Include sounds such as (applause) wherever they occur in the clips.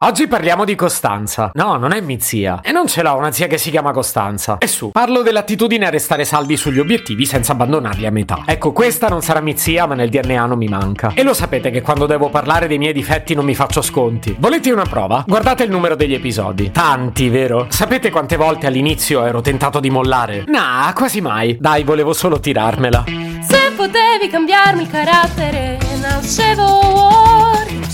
Oggi parliamo di Costanza. No, non è mia zia. E non ce l'ho una zia che si chiama Costanza. E su, parlo dell'attitudine a restare saldi sugli obiettivi senza abbandonarli a metà. Ecco, questa non sarà mia zia, ma nel DNA non mi manca. E lo sapete che quando devo parlare dei miei difetti non mi faccio sconti. Volete una prova? Guardate il numero degli episodi. Tanti, vero? Sapete quante volte all'inizio ero tentato di mollare? Nah, quasi mai. Dai, volevo solo tirarmela. Se potevi cambiarmi il carattere, nascevo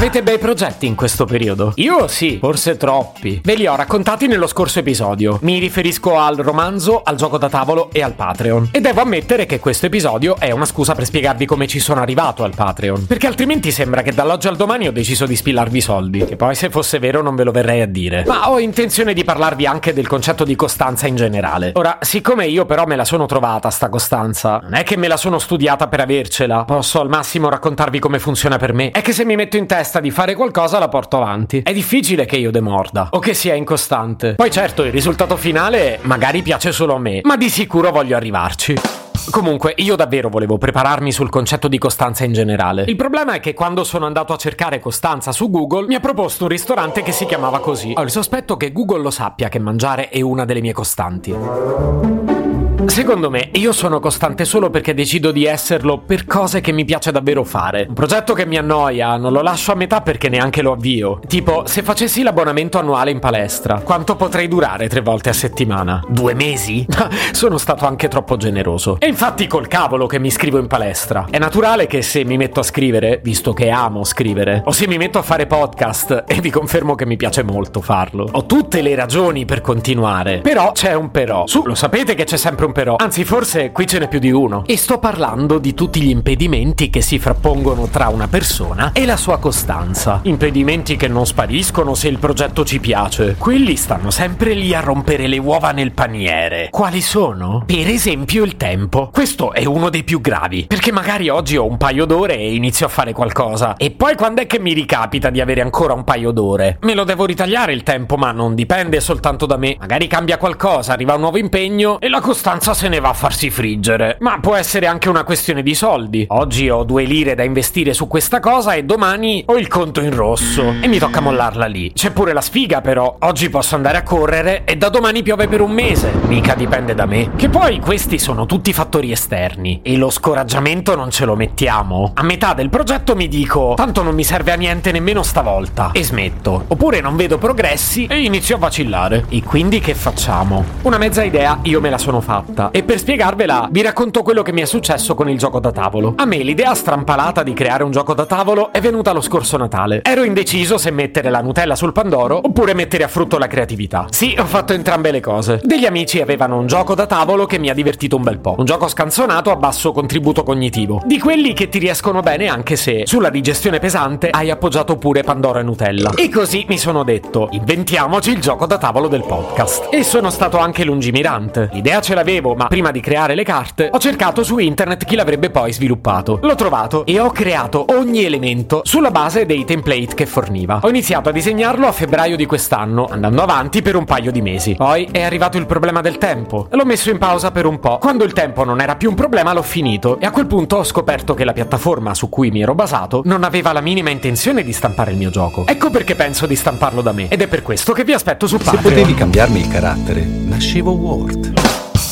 Avete bei progetti in questo periodo? Io sì, forse troppi. Ve li ho raccontati nello scorso episodio. Mi riferisco al romanzo, al gioco da tavolo e al Patreon. E devo ammettere che questo episodio è una scusa per spiegarvi come ci sono arrivato al Patreon. Perché altrimenti sembra che dall'oggi al domani ho deciso di spillarvi soldi. E poi se fosse vero non ve lo verrei a dire. Ma ho intenzione di parlarvi anche del concetto di costanza in generale. Ora, siccome io però me la sono trovata sta costanza, non è che me la sono studiata per avercela. Posso al massimo raccontarvi come funziona per me. È che se mi metto in testa testa di fare qualcosa la porto avanti. È difficile che io demorda o che sia incostante. Poi certo, il risultato finale magari piace solo a me, ma di sicuro voglio arrivarci. Comunque, io davvero volevo prepararmi sul concetto di costanza in generale. Il problema è che quando sono andato a cercare costanza su Google, mi ha proposto un ristorante che si chiamava così. Ho il sospetto che Google lo sappia che mangiare è una delle mie costanti. Secondo me, io sono costante solo perché decido di esserlo per cose che mi piace davvero fare. Un progetto che mi annoia, non lo lascio a metà perché neanche lo avvio. Tipo, se facessi l'abbonamento annuale in palestra, quanto potrei durare tre volte a settimana? Due mesi? (laughs) sono stato anche troppo generoso. E infatti col cavolo che mi iscrivo in palestra. È naturale che se mi metto a scrivere, visto che amo scrivere, o se mi metto a fare podcast, (laughs) e vi confermo che mi piace molto farlo, ho tutte le ragioni per continuare. Però c'è un però. Su, lo sapete che c'è sempre un però. Anzi, forse qui ce n'è più di uno. E sto parlando di tutti gli impedimenti che si frappongono tra una persona e la sua costanza. Impedimenti che non spariscono se il progetto ci piace. Quelli stanno sempre lì a rompere le uova nel paniere. Quali sono? Per esempio il tempo. Questo è uno dei più gravi. Perché magari oggi ho un paio d'ore e inizio a fare qualcosa. E poi quando è che mi ricapita di avere ancora un paio d'ore? Me lo devo ritagliare il tempo, ma non dipende soltanto da me. Magari cambia qualcosa, arriva un nuovo impegno e la costanza se ne va a farsi friggere. Ma può essere anche una questione di soldi. Oggi ho due lire da investire su questa cosa e domani ho il conto in rosso e mi tocca mollarla lì. C'è pure la sfiga però. Oggi posso andare a correre e da domani piove per un mese. Mica dipende da me. Che poi questi sono tutti fattori esterni e lo scoraggiamento non ce lo mettiamo. A metà del progetto mi dico, tanto non mi serve a niente nemmeno stavolta e smetto. Oppure non vedo progressi e inizio a vacillare. E quindi che facciamo? Una mezza idea io me la sono fatta puntata e per spiegarvela vi racconto quello che mi è successo con il gioco da tavolo. A me l'idea strampalata di creare un gioco da tavolo è venuta lo scorso Natale. Ero indeciso se mettere la Nutella sul Pandoro oppure mettere a frutto la creatività. Sì, ho fatto entrambe le cose. Degli amici avevano un gioco da tavolo che mi ha divertito un bel po'. Un gioco scanzonato a basso contributo cognitivo. Di quelli che ti riescono bene anche se sulla digestione pesante hai appoggiato pure Pandoro e Nutella. E così mi sono detto, inventiamoci il gioco da tavolo del podcast. E sono stato anche lungimirante. L'idea ce l'avevo ma prima di creare le carte ho cercato su internet chi l'avrebbe poi sviluppato. L'ho trovato e ho creato ogni elemento sulla base dei template che forniva. Ho iniziato a disegnarlo a febbraio di quest'anno, andando avanti per un paio di mesi. Poi è arrivato il problema del tempo. L'ho messo in pausa per un po'. Quando il tempo non era più un problema l'ho finito e a quel punto ho scoperto che la piattaforma su cui mi ero basato non aveva la minima intenzione di stampare il mio gioco. Ecco perché penso di stamparlo da me ed è per questo che vi aspetto su Patreon. Se potevi cambiarmi il carattere, nascevo Word.